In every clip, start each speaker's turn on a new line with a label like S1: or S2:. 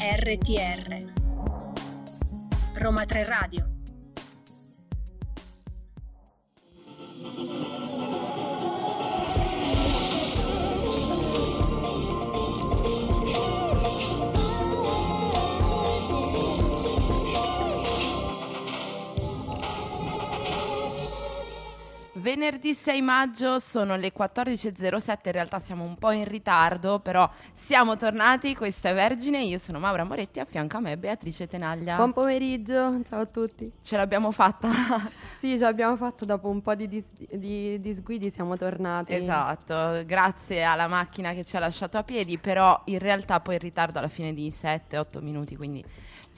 S1: RTR Roma 3 Radio
S2: Venerdì 6 maggio sono le 14.07, in realtà siamo un po' in ritardo, però siamo tornati, questa è Vergine, io sono Maura Moretti, a fianco a me Beatrice Tenaglia.
S3: Buon pomeriggio, ciao a tutti.
S2: Ce l'abbiamo fatta.
S3: sì, ce l'abbiamo fatta dopo un po' di, dis- di disguidi, siamo tornati.
S2: Esatto, grazie alla macchina che ci ha lasciato a piedi, però in realtà poi in ritardo alla fine di 7-8 minuti, quindi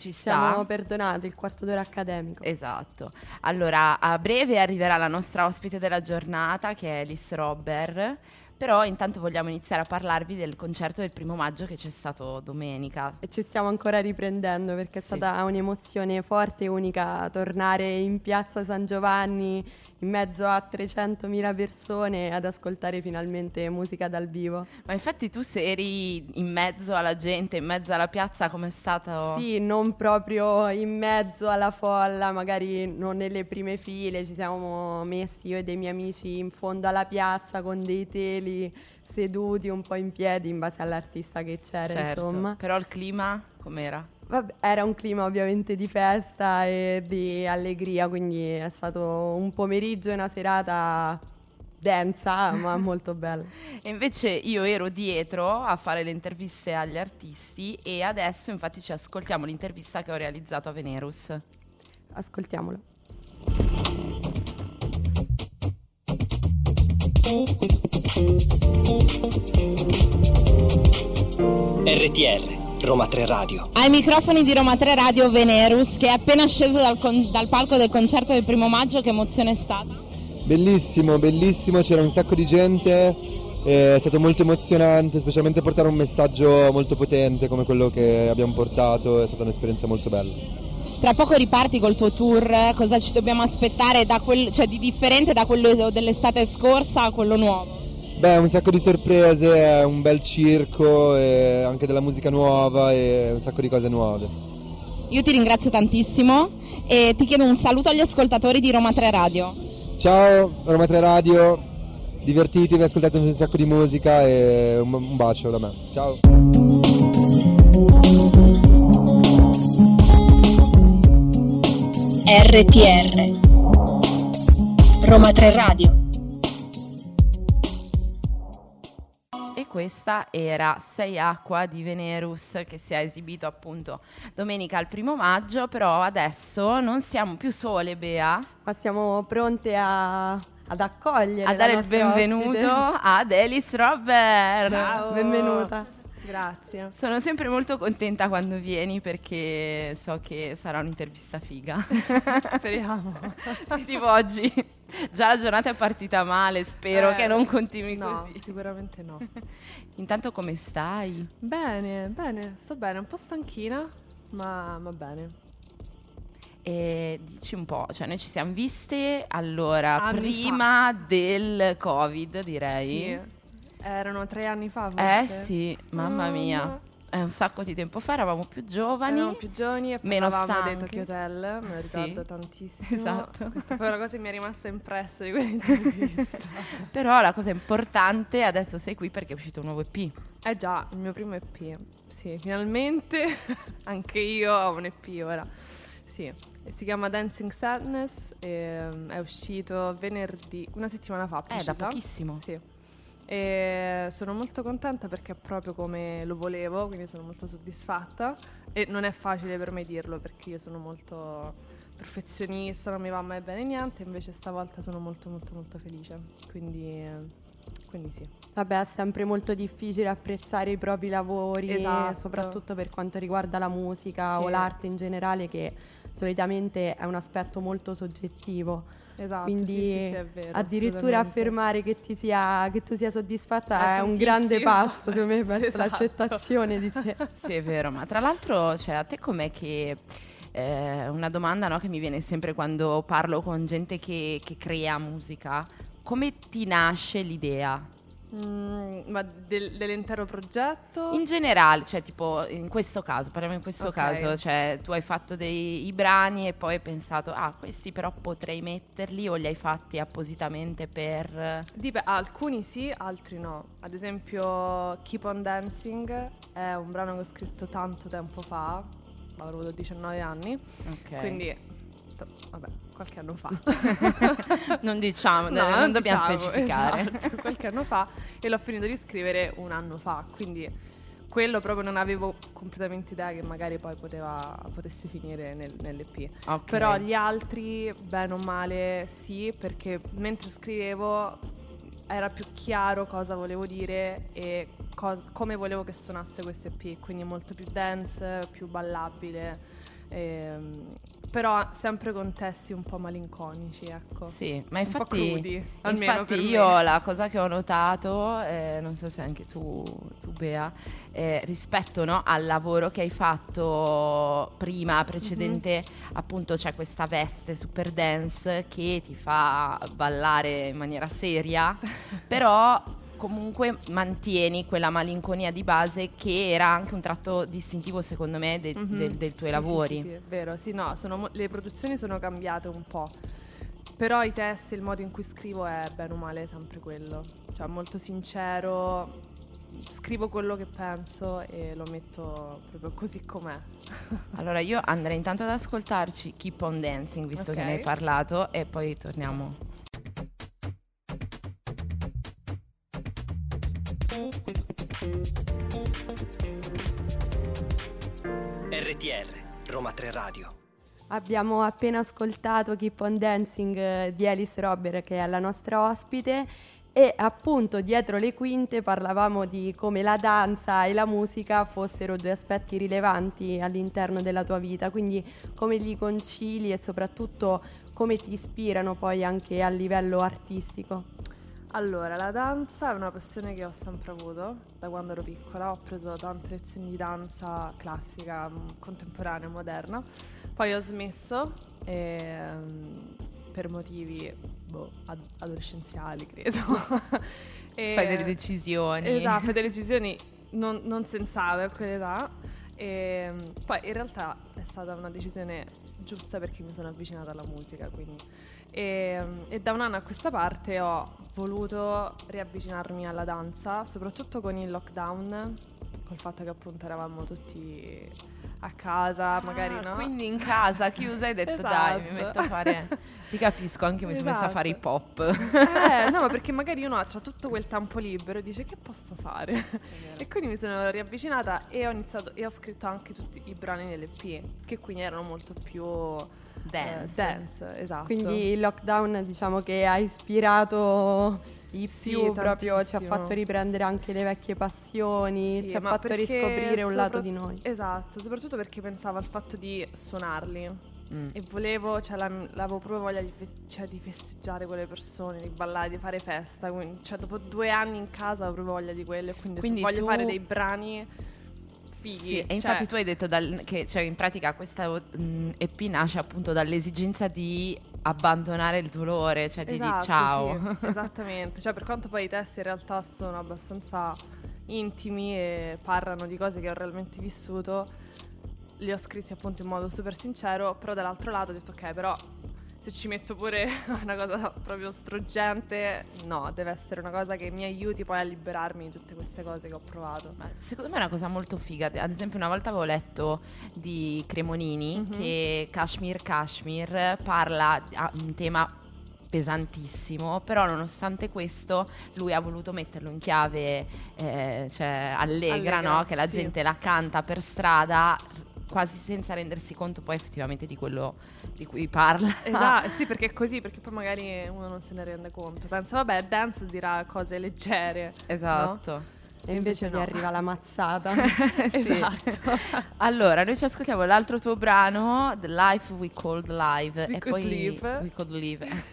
S2: ci sta.
S3: Siamo perdonati, il quarto d'ora accademico.
S2: Esatto. Allora, a breve arriverà la nostra ospite della giornata, che è Liz Robber. Però intanto vogliamo iniziare a parlarvi del concerto del primo maggio che c'è stato domenica.
S3: E ci stiamo ancora riprendendo perché è
S2: Sì.
S3: stata un'emozione forte e unica tornare in piazza San Giovanni in mezzo a 300.000 persone ad ascoltare finalmente musica dal vivo.
S2: Ma infatti tu se eri in mezzo alla gente, in mezzo alla piazza, com'è stato?
S3: Sì, non proprio in mezzo alla folla, magari non nelle prime file, ci siamo messi io e dei miei amici in fondo alla piazza con dei teli seduti un po' in piedi in base all'artista che c'era,
S2: Certo.
S3: insomma.
S2: Però il clima com'era?
S3: Vabbè, era un clima ovviamente di festa e di allegria, quindi è stato un pomeriggio e una serata densa, ma molto bella.
S2: E invece io ero dietro a fare le interviste agli artisti e adesso infatti ci ascoltiamo l'intervista che ho realizzato a Venerus.
S3: Ascoltiamolo.
S4: RTR Roma 3 Radio.
S5: Ai microfoni di Roma 3 Radio Venerus che è appena sceso dal, con- dal palco del concerto del primo maggio, che emozione è stata?
S6: Bellissimo, bellissimo, c'era un sacco di gente, eh, è stato molto emozionante, specialmente portare un messaggio molto potente come quello che abbiamo portato, è stata un'esperienza molto bella.
S5: Tra poco riparti col tuo tour, cosa ci dobbiamo aspettare da quel- cioè di differente da quello dell'estate scorsa a quello nuovo?
S6: Beh, un sacco di sorprese, è un bel circo, e anche della musica nuova e un sacco di cose nuove.
S5: Io ti ringrazio tantissimo e ti chiedo un saluto agli ascoltatori di Roma 3 Radio.
S6: Ciao Roma 3 Radio, divertitevi, ascoltate un sacco di musica e un, un bacio da me. Ciao!
S1: RTR Roma 3 Radio
S2: questa era Sei Acqua di Venerus che si è esibito appunto domenica al primo maggio, però adesso non siamo più sole, Bea,
S3: Ma siamo pronte a- ad accogliere
S2: a dare il benvenuto
S3: ospite.
S2: ad Elis Robert.
S3: Ciao. Benvenuta. Grazie.
S2: Sono sempre molto contenta quando vieni perché so che sarà un'intervista figa.
S7: Speriamo.
S2: sì, tipo oggi. Già la giornata è partita male, spero
S7: Eh,
S2: che non continui
S7: no,
S2: così.
S7: sicuramente no.
S2: Intanto come stai?
S7: bene, bene, sto bene, un po' stanchina, ma, ma bene.
S2: E dici un po', cioè noi ci siamo viste allora
S7: Anni
S2: prima del Covid, direi.
S7: Sì, erano tre anni fa forse.
S2: Eh sì, mamma
S7: Oh,
S2: mia.
S7: no.
S2: È un sacco di tempo fa, eravamo più giovani.
S7: Eravamo più giovani e
S2: meno
S7: parlavamo dei. Tokyo Hotel, me lo
S2: Sì.
S7: ricordo tantissimo.
S2: Esatto.
S7: Questa poi è una cosa che mi è rimasta impressa di quell'intervista.
S2: Però la cosa importante, adesso sei qui perché è uscito un nuovo EP.
S7: Eh già, il mio primo EP. Sì, finalmente anche io ho un EP ora. Sì, si chiama Dancing Sadness e mm, è uscito venerdì, una settimana fa.
S2: Eh, da
S7: precisa.
S2: pochissimo.
S7: Sì. E sono molto contenta perché è proprio come lo volevo, quindi sono molto soddisfatta. E non è facile per me dirlo perché io sono molto perfezionista, non mi va mai bene niente, invece stavolta sono molto molto molto felice. Quindi, quindi sì.
S3: Vabbè, è sempre molto difficile apprezzare i propri lavori,
S7: Esatto.
S3: soprattutto per quanto riguarda la musica
S7: Sì.
S3: o l'arte in generale, che solitamente è un aspetto molto soggettivo.
S7: Esatto,
S3: Quindi
S7: sì, sì, sì, è vero,
S3: addirittura affermare che, ti sia, che tu sia soddisfatta
S7: È
S3: è, un grande passo, secondo me, verso
S7: esatto.
S3: l'accettazione di sé.
S2: Sì, è vero, ma tra l'altro, cioè, a te com'è che... eh, una domanda no, che mi viene sempre quando parlo con gente che, che crea musica. Come ti nasce l'idea?
S7: Mm, ma del- dell'intero progetto?
S2: In generale, cioè tipo in questo caso, parliamo in questo
S7: Ok.
S2: caso, cioè tu hai fatto dei brani e poi hai pensato, ah questi però potrei metterli o li hai fatti appositamente per...
S7: Dip- alcuni sì, altri no. Ad esempio Keep on Dancing è un brano che ho scritto tanto tempo fa, avrò avuto 19 anni,
S2: Ok.
S7: quindi t- vabbè, qualche anno fa.
S2: non diciamo,
S7: No,
S2: non, dobbiamo
S7: diciamo,
S2: specificare.
S7: esatto, qualche anno fa e l'ho finito di scrivere un anno fa, quindi quello proprio non avevo completamente idea che magari poi poteva, potesse finire nel- nell'EP.
S2: Ok.
S7: Però gli altri, bene o male, sì, perché mentre scrivevo era più chiaro cosa volevo dire e cos- come volevo che suonasse questo EP, quindi molto più dance, più ballabile, ehm, però sempre con testi un po' malinconici, ecco.
S2: Sì, ma infatti,
S7: crudi, almeno
S2: infatti io
S7: me.
S2: la cosa che ho notato, eh, non so se anche tu, tu Bea, eh, rispetto no, al lavoro che hai fatto prima, precedente,
S7: Mhm.
S2: appunto c'è questa veste super dance che ti fa ballare in maniera seria, però comunque mantieni quella malinconia di base che era anche un tratto distintivo secondo me de-
S7: Mhm.
S2: del- dei tuoi
S7: Sì, sì,
S2: lavori.
S7: Sì, sì, è vero, sì, no, sono mo- le produzioni sono cambiate un po', però i testi, il modo in cui scrivo è bene o male sempre quello, cioè molto sincero, scrivo quello che penso e lo metto proprio così com'è.
S2: Allora io andrei intanto ad ascoltarci Keep on Dancing, visto che
S7: Ok.
S2: ne hai parlato, e poi torniamo.
S4: Roma 3 Radio.
S3: Abbiamo appena ascoltato Keep on Dancing eh, di Alice Robber che è la nostra ospite e appunto dietro le quinte parlavamo di come la danza e la musica fossero due aspetti rilevanti all'interno della tua vita, quindi come li concili e soprattutto come ti ispirano poi anche a livello artistico.
S7: Allora, la danza è una passione che ho sempre avuto da quando ero piccola. Ho preso tante lezioni di danza classica, mh, contemporanea, moderna. Poi ho smesso ehm, per motivi boh, ad- adolescenziali, credo. E-
S2: Fai delle decisioni.
S7: Esatto, fai delle decisioni non, non sensate a quell'età. E poi in realtà è stata una decisione giusta perché mi sono avvicinata alla musica. Quindi. E, e da un anno a questa parte ho voluto riavvicinarmi alla danza, soprattutto con il lockdown, col fatto che appunto eravamo tutti a casa, magari
S2: Ah,
S7: no.
S2: Quindi in casa chiusa hai detto dai, mi
S7: Esatto.
S2: metto a fare... Ti capisco, anche mi sono messa a fare
S7: Esatto.
S2: hip hop.
S7: Eh, no, ma perché magari uno ha tutto quel tempo libero e dice che posso fare? E quindi mi sono riavvicinata e ho iniziato e ho scritto anche tutti i brani dell'EP, che quindi erano molto più
S2: Dance.
S7: dance, esatto.
S3: Quindi il lockdown diciamo che ha ispirato di
S7: Sì,
S3: più, proprio ci ha fatto riprendere anche le vecchie passioni,
S7: Sì,
S3: ci ha fatto riscoprire un lato di noi.
S7: Esatto, soprattutto perché pensavo al fatto di suonarli
S2: Mm.
S7: e volevo, cioè la- avevo proprio voglia di, fe- cioè, di festeggiare quelle persone, di ballare, di fare festa. Quindi, cioè, dopo due anni in casa avevo proprio voglia di quello e quindi, ho detto,
S2: Quindi
S7: voglio
S2: tu-
S7: fare dei brani fighi.
S2: Sì, e
S7: Cioè,
S2: infatti tu hai detto dal- che cioè, in pratica questa mm, EP nasce appunto dall'esigenza di abbandonare il dolore, cioè di dire
S7: Esatto,
S2: ciao.
S7: sì, esattamente. Cioè, per quanto poi i testi in realtà sono abbastanza intimi e parlano di cose che ho realmente vissuto, li ho scritti appunto in modo super sincero, però dall'altro lato ho detto ok, però se ci metto pure una cosa proprio struggente, no, deve essere una cosa che mi aiuti poi a liberarmi di tutte queste cose che ho provato.
S2: Ma secondo me è una cosa molto figa. Ad esempio, una volta avevo letto di Cremonini
S7: Mhm.
S2: che Kashmir Kashmir parla di un tema pesantissimo, però nonostante questo lui ha voluto metterlo in chiave eh, cioè allegra,
S7: Allegra,
S2: no? che la
S7: sì.
S2: gente la canta per strada quasi senza rendersi conto poi effettivamente di quello di cui parla.
S7: Esatto, sì, perché è così, perché poi magari uno non se ne rende conto. Pensa, vabbè, dance dirà cose leggere.
S2: Esatto.
S3: E invece
S7: invece no.
S3: arriva la mazzata.
S2: Sì.
S7: Esatto.
S2: Allora, noi ci ascoltiamo l'altro tuo brano, The Life We Called Live.
S7: We
S2: e
S7: Could
S2: poi
S7: Live.
S2: We Could Live.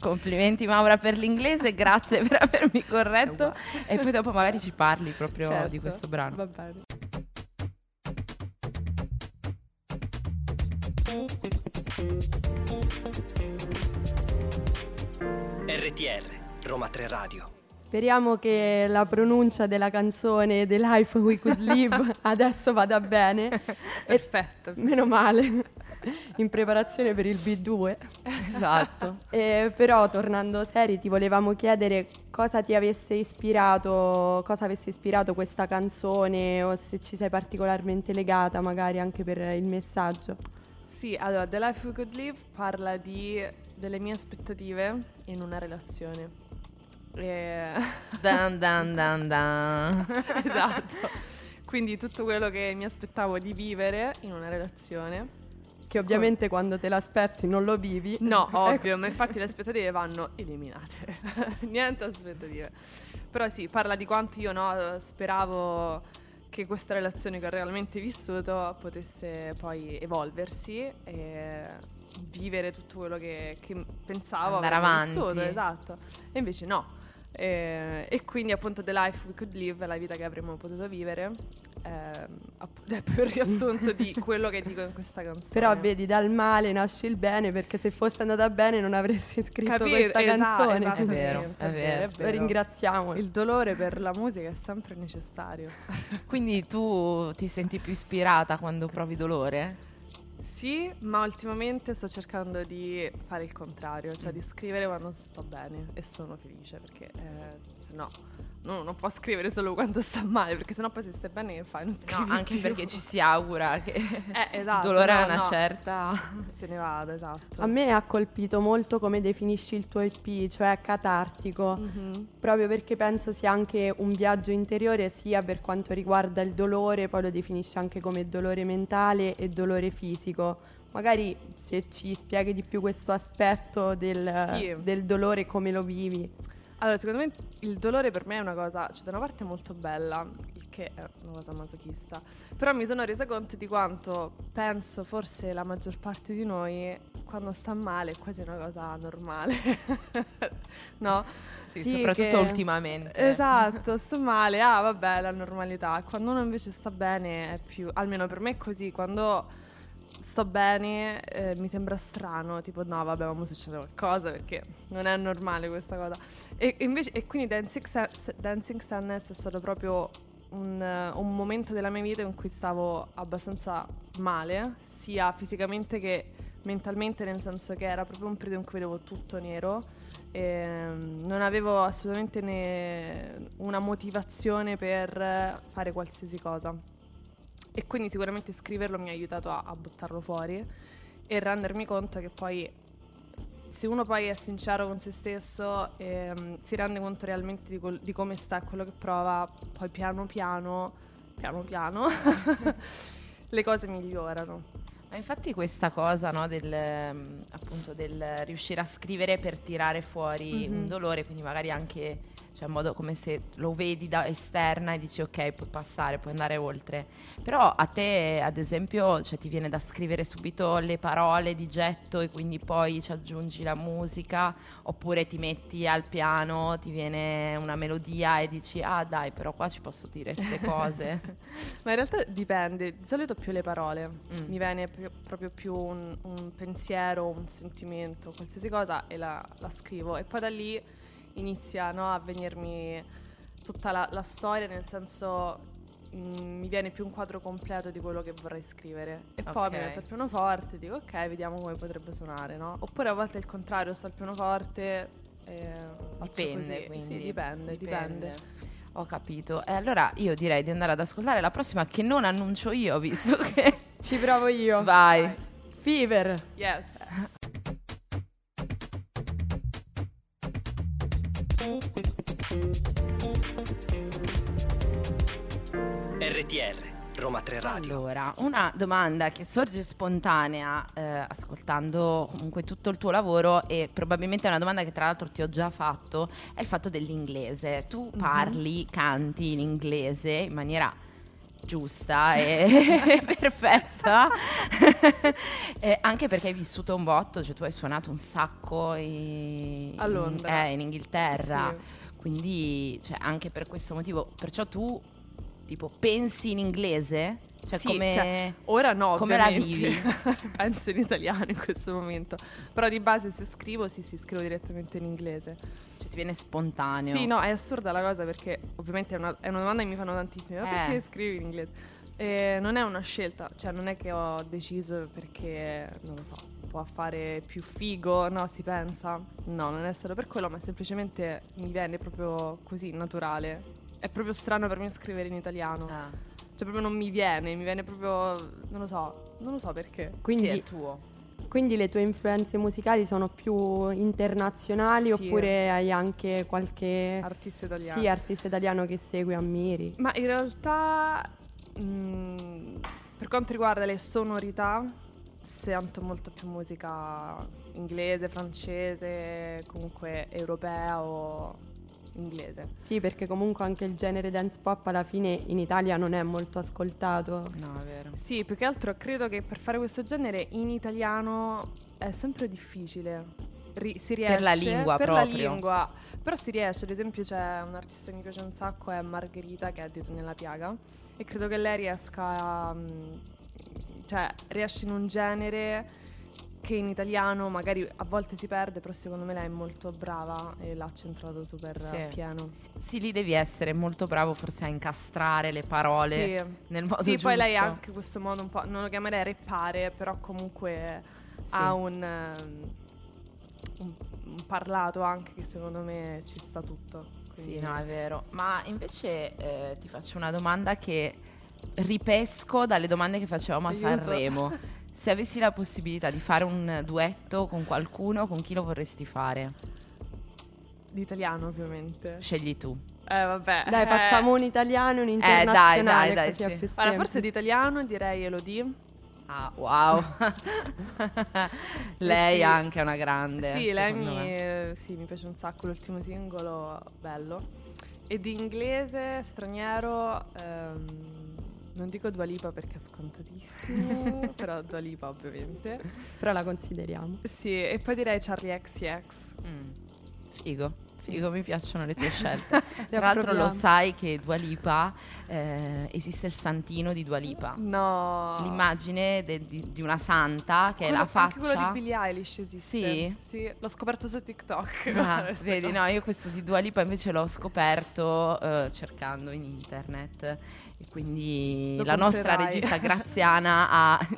S2: Complimenti Maura per l'inglese, grazie per avermi corretto. E poi dopo magari ci parli proprio
S7: Certo,
S2: di questo brano.
S7: Va bene.
S4: RTR, Roma 3 Radio.
S3: Speriamo che la pronuncia della canzone The Life We Could Live adesso vada bene.
S7: Perfetto.
S3: Meno male, in preparazione per il B2.
S2: Esatto.
S3: Eh, però tornando seri ti volevamo chiedere cosa ti avesse ispirato, cosa avesse ispirato questa canzone o se ci sei particolarmente legata magari anche per il messaggio.
S7: Sì, allora, The Life We Could Live parla di, delle mie aspettative in una relazione. E...
S2: Dan dan dan dan.
S7: esatto. Quindi tutto quello che mi aspettavo di vivere in una relazione.
S3: Che ovviamente quando te l'aspetti non lo vivi.
S7: No,
S3: Ecco.
S7: ovvio, ma infatti le aspettative vanno eliminate. Niente aspettative. Però sì, parla di quanto io no, speravo che questa relazione che ho realmente vissuto potesse poi evolversi e vivere tutto quello che, che pensavo
S2: Andare avanti.
S7: vissuto, esatto. E invece no. E, e quindi appunto The Life We Could Live, la vita che avremmo potuto vivere, app- è più il riassunto di quello che dico in questa canzone.
S3: Però vedi, dal male nasce il bene perché se fosse andata bene non avresti scritto
S7: Capito?
S3: questa
S7: Esatto,
S3: canzone.
S7: esatto,
S2: È vero, è vero.
S3: Lo ringraziamo.
S7: Il dolore per la musica è sempre necessario.
S2: Quindi tu ti senti più ispirata quando provi dolore?
S7: Sì, ma ultimamente sto cercando di fare il contrario, cioè di scrivere quando sto bene e sono felice perché eh, se no no, non può scrivere solo quando sta male perché sennò poi se stai bene che fai? Non
S2: No,
S7: scrivi
S2: anche
S7: più.
S2: perché ci si augura che
S7: Eh, esatto,
S2: il dolore
S7: no,
S2: a una
S7: no.
S2: certa...
S7: se ne vada, esatto.
S3: A me ha colpito molto come definisci il tuo EP, cioè catartico,
S7: Mhm.
S3: proprio perché penso sia anche un viaggio interiore sia per quanto riguarda il dolore, poi lo definisci anche come dolore mentale e dolore fisico. Magari se ci spieghi di più questo aspetto del,
S7: Sì.
S3: del dolore, come lo vivi.
S7: Allora, secondo me il dolore per me è una cosa, cioè da una parte molto bella, il che è una cosa masochista, però mi sono resa conto di quanto penso forse la maggior parte di noi quando sta male è quasi una cosa normale, no?
S2: Sì,
S3: Sì,
S2: soprattutto
S3: che-
S2: ultimamente.
S7: Esatto, sto male, ah vabbè, la normalità. Quando uno invece sta bene è più, almeno per me è così, quando sto bene eh, mi sembra strano, tipo no vabbè ma succede qualcosa perché non è normale questa cosa. E, invece, e quindi Dancing, Dancing Sadness è stato proprio un, eh, un momento della mia vita in cui stavo abbastanza male, sia fisicamente che mentalmente, nel senso che era proprio un periodo in cui vedevo tutto nero. e, mm, non avevo assolutamente ne- una motivazione per fare qualsiasi cosa. E quindi sicuramente scriverlo mi ha aiutato a, a buttarlo fuori e rendermi conto che poi se uno poi è sincero con se stesso e mm, si rende conto realmente di, quel- di come sta quello che prova, poi piano piano, piano piano, le cose migliorano.
S2: Ma infatti questa cosa, no, del, ehm, appunto, del riuscire a scrivere per tirare fuori
S7: Mhm.
S2: un dolore, quindi magari anche, cioè in modo come se lo vedi da esterna e dici ok, puoi passare, puoi andare oltre. Però a te, ad esempio, cioè, ti viene da scrivere subito le parole di getto e quindi poi ci aggiungi la musica, oppure ti metti al piano, ti viene una melodia e dici ah dai, però qua ci posso dire queste cose.
S7: Ma in realtà dipende, di solito più le parole,
S2: Mm.
S7: mi viene più- proprio più un, un pensiero, un sentimento, qualsiasi cosa e la, la scrivo e poi da lì inizia no, a venirmi tutta la, la storia, nel senso mm, mi viene più un quadro completo di quello che vorrei scrivere e poi
S2: Ok.
S7: mi metto al pianoforte e dico ok, vediamo come potrebbe suonare, no? Oppure a volte il contrario, sto al pianoforte e
S2: Dipende,
S7: così.
S2: quindi.
S7: Sì, dipende, dipende.
S2: Ho capito. E allora io direi di andare ad ascoltare la prossima che non annuncio io, visto che...
S3: Ci provo io.
S2: Vai.
S3: Fever.
S7: Yes.
S4: RTR, Roma 3 Radio.
S2: Allora, una domanda che sorge spontanea eh, ascoltando comunque tutto il tuo lavoro e probabilmente è una domanda che tra l'altro ti ho già fatto, è il fatto dell'inglese. Tu parli, canti in inglese in maniera giusta e perfetta, Eh, anche perché hai vissuto un botto, cioè tu hai suonato un sacco in,
S7: A Londra.
S2: eh, in Inghilterra.
S7: Sì.
S2: Quindi, cioè, anche per questo motivo, perciò tu, tipo, pensi in inglese? Cioè,
S7: Sì,
S2: come...
S7: cioè, ora no,
S2: come la vivi?
S7: Penso in italiano in questo momento. Però di base se scrivo, sì, sì, scrivo direttamente in inglese.
S2: Ti viene spontaneo.
S7: Sì, no, è assurda la cosa perché ovviamente è una, è una domanda che mi fanno tantissimi. Ma
S2: Eh.
S7: perché scrivi in inglese? E non è una scelta, cioè non è che ho deciso perché, non lo so, può fare più figo, no, si pensa. No, non è stato per quello, ma semplicemente mi viene proprio così, naturale. È proprio strano per me scrivere in italiano.
S2: Ah,
S7: Cioè proprio non mi viene, mi viene proprio, non lo so, non lo so perché.
S3: Quindi,
S2: sì, è tuo.
S3: Quindi le tue influenze musicali sono più internazionali
S7: Sì.
S3: oppure hai anche qualche
S7: Artista italiano.
S3: sì, artista italiano che segui e ammiri?
S7: Ma in realtà, mm, per quanto riguarda le sonorità, sento molto più musica inglese, francese, comunque europea o inglese.
S3: Sì, perché comunque anche il genere dance pop alla fine in Italia non è molto ascoltato.
S2: No, è vero.
S7: Sì, più che altro credo che per fare questo genere in italiano è sempre difficile. Ri- si riesce
S2: la lingua
S7: per
S2: proprio.
S7: la lingua, però si riesce. Ad esempio, c'è un artista che mi piace un sacco, è Margherita, che ha Dito nella piaga, e credo che lei riesca a. mm, cioè, riesce in un genere che in italiano magari a volte si perde, però secondo me lei è molto brava e l'ha centrato super
S2: Sì.
S7: pieno.
S2: Sì, lì devi essere molto bravo forse a incastrare le parole
S7: Sì.
S2: nel modo
S7: Sì,
S2: giusto.
S7: poi lei ha anche questo modo un po', non lo chiamerei reppare, però comunque ha un, ehm, un, un parlato anche che secondo me ci sta tutto.
S2: Sì,
S7: quindi-
S2: no, è vero. Ma invece eh, ti faccio una domanda che ripesco dalle domande che facevamo a
S7: Aiuto.
S2: Sanremo. Se avessi la possibilità di fare un duetto con qualcuno, con chi lo vorresti fare?
S7: Di italiano ovviamente.
S2: Scegli tu.
S7: Eh vabbè.
S3: Dai,
S7: eh.
S3: facciamo un italiano e un
S2: Eh, dai,
S3: internazionale
S2: dai, dai, sì.
S7: Guarda, forse di italiano direi Elodie.
S2: Ah, wow. Lei anche è una grande.
S7: sì, lei mi, sì, mi piace un sacco, l'ultimo singolo, bello. E di inglese, straniero, ehm, non dico Dua Lipa perché è scontatissimo, però Dua Lipa ovviamente.
S3: Però la consideriamo.
S7: Sì, e poi direi Charlie XCX.
S2: Mm. Figo. Figo, mi piacciono le tue scelte. Tra l'altro lo sai che Dua Lipa, eh, esiste il santino di Dua Lipa.
S7: No.
S2: L'immagine de- di, di una santa che è
S7: Quello-
S2: la faccia.
S7: Anche quello di Billie Eilish esiste.
S2: Sì?
S7: Sì, l'ho scoperto su TikTok.
S2: Ah, vedi,
S7: cosa.
S2: no, io questo di Dua Lipa invece l'ho scoperto eh, cercando in internet e quindi
S7: Lo
S2: la nostra regista Graziana ha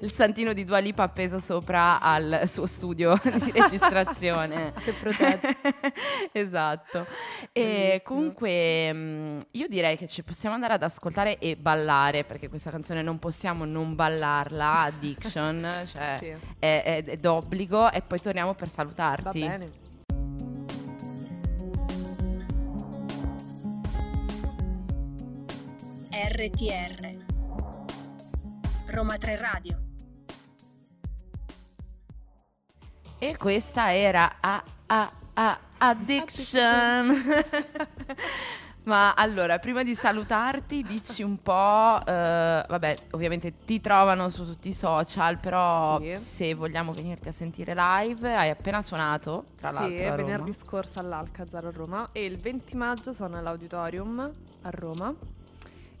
S2: il santino di Dua Lipa appeso sopra al suo studio di registrazione.
S3: Che protegge.
S2: esatto. E comunque io direi che ci possiamo andare ad ascoltare e ballare perché questa canzone non possiamo non ballarla, Addiction, cioè
S7: Sì.
S2: è, è- è d'obbligo e poi torniamo per
S7: Va
S2: salutarti.
S7: bene.
S1: RTR Roma 3 Radio
S2: E questa era a, a, a Addiction. Ma allora, prima di salutarti, dici un po', eh, vabbè, ovviamente ti trovano su tutti i social, però
S7: Sì.
S2: se vogliamo venirti a sentire live, hai appena suonato, tra
S7: sì,
S2: l'altro, Roma.
S7: venerdì scorso all'Alcazar a Roma e il 20 maggio sono all'Auditorium a Roma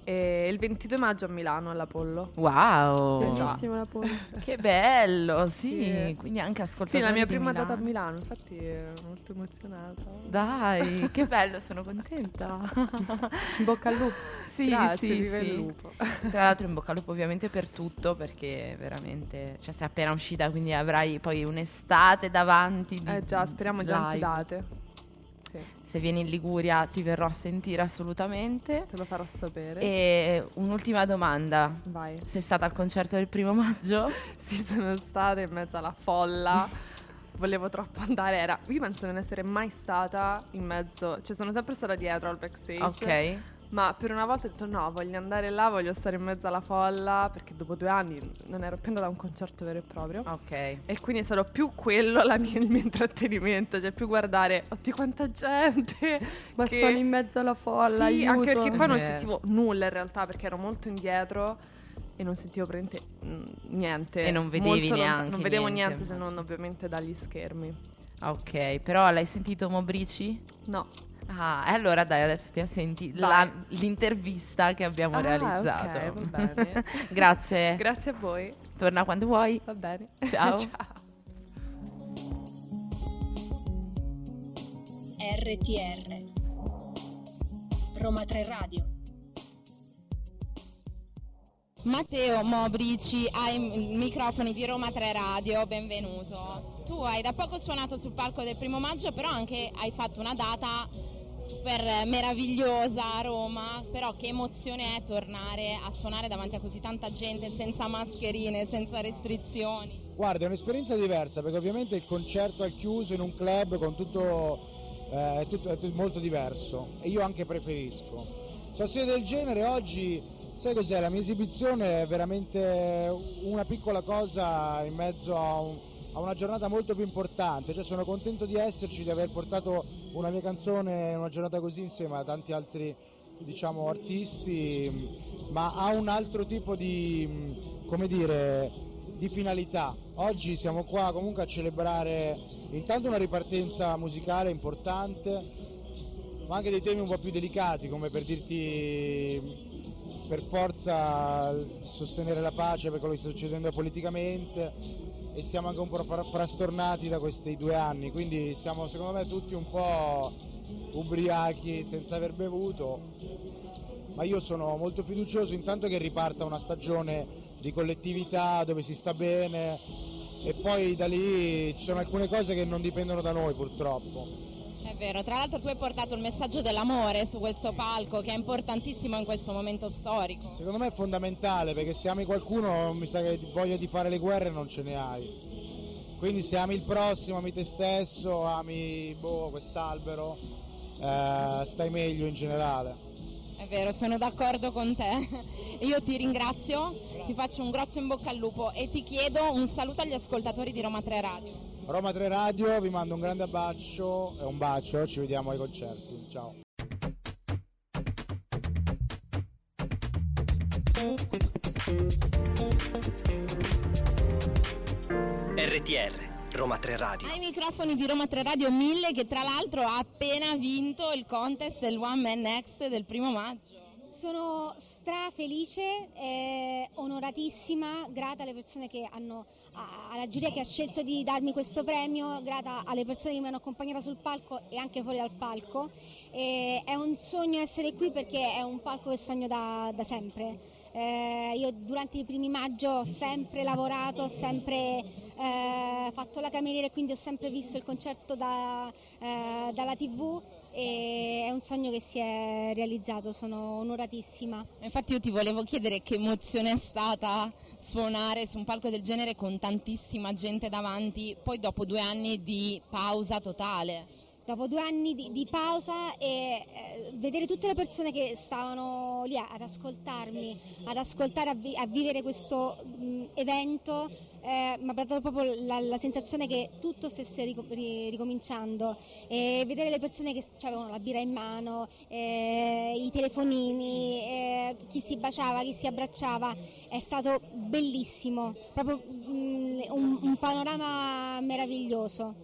S7: e il 22 maggio a Milano all'Apollo.
S2: Wow,
S3: Bellissimo la ponte.
S2: che bello, sì,
S7: Sì.
S2: quindi anche
S7: Sì,
S2: ascoltatori
S7: la mia
S2: di
S7: prima data a
S2: Milano.
S7: Milano, infatti ero molto emozionata.
S2: Dai, che bello, sono contenta.
S3: In bocca al lupo.
S2: Sì,
S7: Grazie,
S2: sì,
S7: il
S2: sì.
S7: lupo.
S2: Tra l'altro in bocca al lupo ovviamente per tutto perché veramente, cioè sei appena uscita quindi avrai poi un'estate davanti. Di
S7: Eh già, speriamo già
S2: live.
S7: date. Sì,
S2: Se vieni in Liguria ti verrò a sentire assolutamente.
S7: te lo farò sapere.
S2: E un'ultima domanda.
S7: Vai.
S2: Sei stata al concerto del primo maggio?
S7: Sì, sono stata in mezzo alla folla. Volevo troppo andare. Era... Io penso di non essere mai stata in mezzo. Cioè, sono sempre stata dietro al backstage.
S2: Ok.
S7: Ma per una volta ho detto no, voglio andare là, voglio stare in mezzo alla folla. Perché dopo due anni non ero più andata a un concerto vero e proprio.
S2: Ok.
S7: E quindi è stato più quello la mia- il mio intrattenimento. Cioè, più guardare, oddio, quanta gente.
S3: Ma
S7: che-
S3: sono in mezzo alla folla,
S7: Sì,
S3: aiuto.
S7: anche perché poi non
S2: Eh.
S7: sentivo nulla in realtà, perché ero molto indietro e non sentivo praticamente mm, niente.
S2: E non vedevi
S7: Molto
S2: neanche
S7: Non vedevo
S2: niente,
S7: niente, se non ovviamente dagli schermi.
S2: Ok, però l'hai sentito Mobrici?
S7: No.
S2: Ah, e allora dai, adesso ti senti la- l'intervista che abbiamo
S7: Ah,
S2: realizzato.
S7: ok, va bene.
S2: Grazie.
S7: Grazie a voi,
S2: Torna quando vuoi.
S7: va bene.
S2: Ciao.
S7: Ciao.
S1: RTR Roma 3 Radio
S5: Matteo Mobrici ai microfoni di Roma 3 Radio, benvenuto. Tu hai da poco suonato sul palco del primo maggio, però anche hai fatto una data super meravigliosa a Roma, però che emozione è tornare a suonare davanti a così tanta gente senza mascherine, senza restrizioni?
S8: Guarda, è un'esperienza diversa perché ovviamente il concerto al chiuso in un club con tutto, eh, tutto, è molto diverso e io anche preferisco. Situazioni del genere oggi, sai cos'è? La mia esibizione è veramente una piccola cosa in mezzo a, un- a una giornata molto più importante, cioè sono contento di esserci, di aver portato una mia canzone in una giornata così insieme a tanti altri diciamo artisti, ma ha un altro tipo di, come dire, di finalità. Oggi siamo qua comunque a celebrare intanto una ripartenza musicale importante, ma anche dei temi un po' più delicati, come per dirti per forza sostenere la pace per quello che sta succedendo politicamente e siamo anche un po' fra- frastornati da questi due anni, quindi siamo secondo me tutti un po' ubriachi senza aver bevuto, ma io sono molto fiducioso intanto che riparta una stagione di collettività dove si sta bene e poi da lì ci sono alcune cose che non dipendono da noi purtroppo.
S5: È vero, tra l'altro tu hai portato il messaggio dell'amore su questo palco che è importantissimo in questo momento storico.
S8: Secondo me è fondamentale perché se ami qualcuno mi sa che voglia di fare le guerre non ce ne hai. Quindi se ami il prossimo, ami te stesso, ami boh, quest'albero, eh, stai meglio in generale.
S5: È vero, sono d'accordo con te. Io ti ringrazio, ti faccio un grosso in bocca al lupo e ti chiedo un saluto agli ascoltatori di Roma 3 Radio.
S8: Roma 3 Radio, vi mando un grande abbraccio e un bacio, ci vediamo ai concerti. Ciao.
S4: RTR Roma 3 Radio
S5: Ai microfoni di Roma 3 Radio 1000 che tra l'altro ha appena vinto il contest del One Man Next del primo maggio.
S9: Sono strafelice, eh, onoratissima, grata alle persone che hanno, alla giuria che ha scelto di darmi questo premio, grata alle persone che mi hanno accompagnata sul palco e anche fuori dal palco. E è un sogno essere qui perché è un palco che sogno da, da sempre. Eh, io durante i primi maggio ho sempre lavorato, ho sempre eh, fatto la cameriera e quindi ho sempre visto il concerto da- eh, dalla tv e è un sogno che si è realizzato, sono onoratissima.
S5: Infatti io ti volevo chiedere che emozione è stata suonare su un palco del genere con tantissima gente davanti, poi dopo due anni di pausa totale.
S9: Dopo due anni di, di pausa e eh, vedere tutte le persone che stavano lì ad ascoltarmi, ad ascoltare, a, vi- a vivere questo mh, evento, eh, mi ha dato proprio la, la sensazione che tutto stesse rico- ri- ricominciando e vedere le persone che c- avevano la birra in mano, eh, i telefonini, eh, chi si baciava, chi si abbracciava, è stato bellissimo, proprio mh, un- un panorama meraviglioso.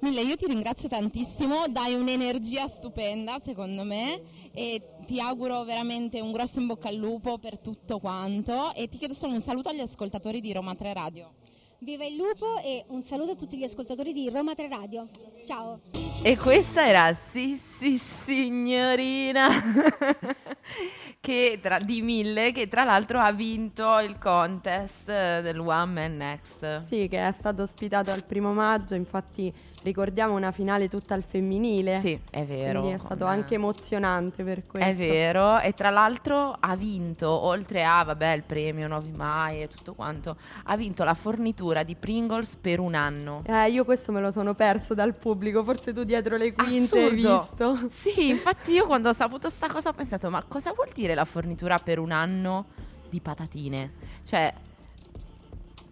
S5: Mille, io ti ringrazio tantissimo, dai un'energia stupenda secondo me e ti auguro veramente un grosso in bocca al lupo per tutto quanto e ti chiedo solo un saluto agli ascoltatori di Roma 3 Radio.
S9: Viva il lupo e un saluto a tutti gli ascoltatori di Roma 3 Radio. Ciao!
S2: E questa era Sì, sì, signorina che tra, di Mille, che tra l'altro ha vinto il contest del One Man Next.
S3: Sì, che è stato ospitato al primo maggio, infatti ricordiamo una finale tutta al femminile.
S2: Sì, è vero.
S3: Quindi è stato
S2: con-
S3: anche emozionante per questo.
S2: È vero, e tra l'altro ha vinto, oltre a vabbè, il premio Novi Mai e tutto quanto, ha vinto la fornitura di Pringles per un anno.
S3: Eh, io questo me lo sono perso dal pubblico, forse tu dietro le quinte hai
S2: Assurdo.
S3: visto.
S2: Sì, infatti io quando ho saputo sta cosa ho pensato, ma cosa vuol dire la fornitura per un anno di patatine? Cioè,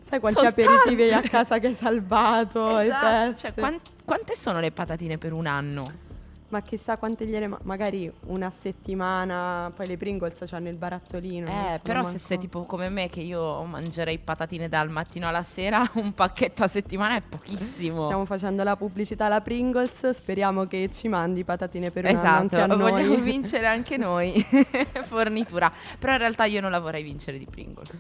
S3: Sai quanti
S2: Soltanto-
S3: aperitivi hai a casa che hai salvato,
S2: esatto, cioè, quan- quante sono le patatine per un anno?
S3: Ma chissà quante gliele ma- magari una settimana, poi le Pringles hanno il barattolino.
S2: Eh, però se
S3: manco-
S2: sei tipo come me che io mangerei patatine dal mattino alla sera, un pacchetto a settimana è pochissimo.
S3: Stiamo facendo la pubblicità alla Pringles, speriamo che ci mandi patatine per un anno
S2: Esatto,
S3: anche a noi.
S2: vogliamo vincere anche noi fornitura. Però in realtà io non la vorrei vincere di Pringles.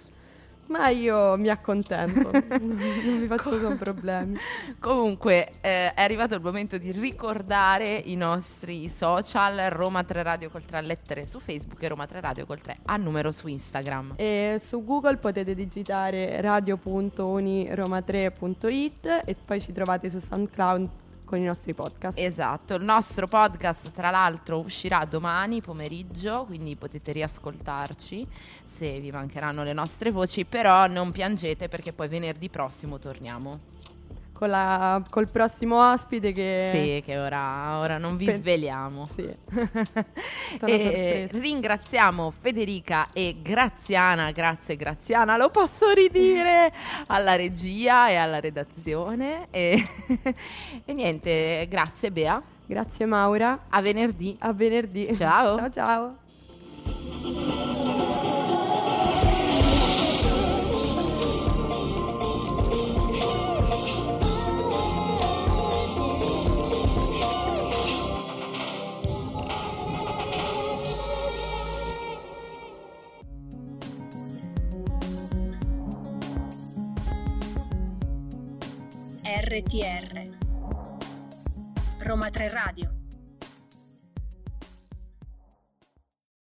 S3: Ma io mi accontento, non mi faccio sono problemi.
S2: Comunque eh, è arrivato il momento di ricordare i nostri social Roma 3 Radio col 3 a lettere su Facebook e Roma 3 Radio col 3 a numero su Instagram.
S3: E su Google potete digitare radio.uniroma3.it e poi ci trovate su SoundCloud con i nostri podcast.
S2: Esatto, il nostro podcast tra l'altro uscirà domani pomeriggio, quindi potete riascoltarci se vi mancheranno le nostre voci, però non piangete perché poi venerdì prossimo torniamo.
S3: Con la, col prossimo ospite che...
S2: Sì, che ora, ora non vi
S3: Pe-
S2: sveliamo.
S3: Sì.
S2: Ringraziamo Federica e Graziana, grazie Graziana, lo posso ridire, alla regia e alla redazione. E, e niente, grazie Bea.
S3: Grazie Maura.
S2: A venerdì.
S3: A venerdì.
S2: Ciao.
S3: ciao ciao.
S1: RTR Roma 3 Radio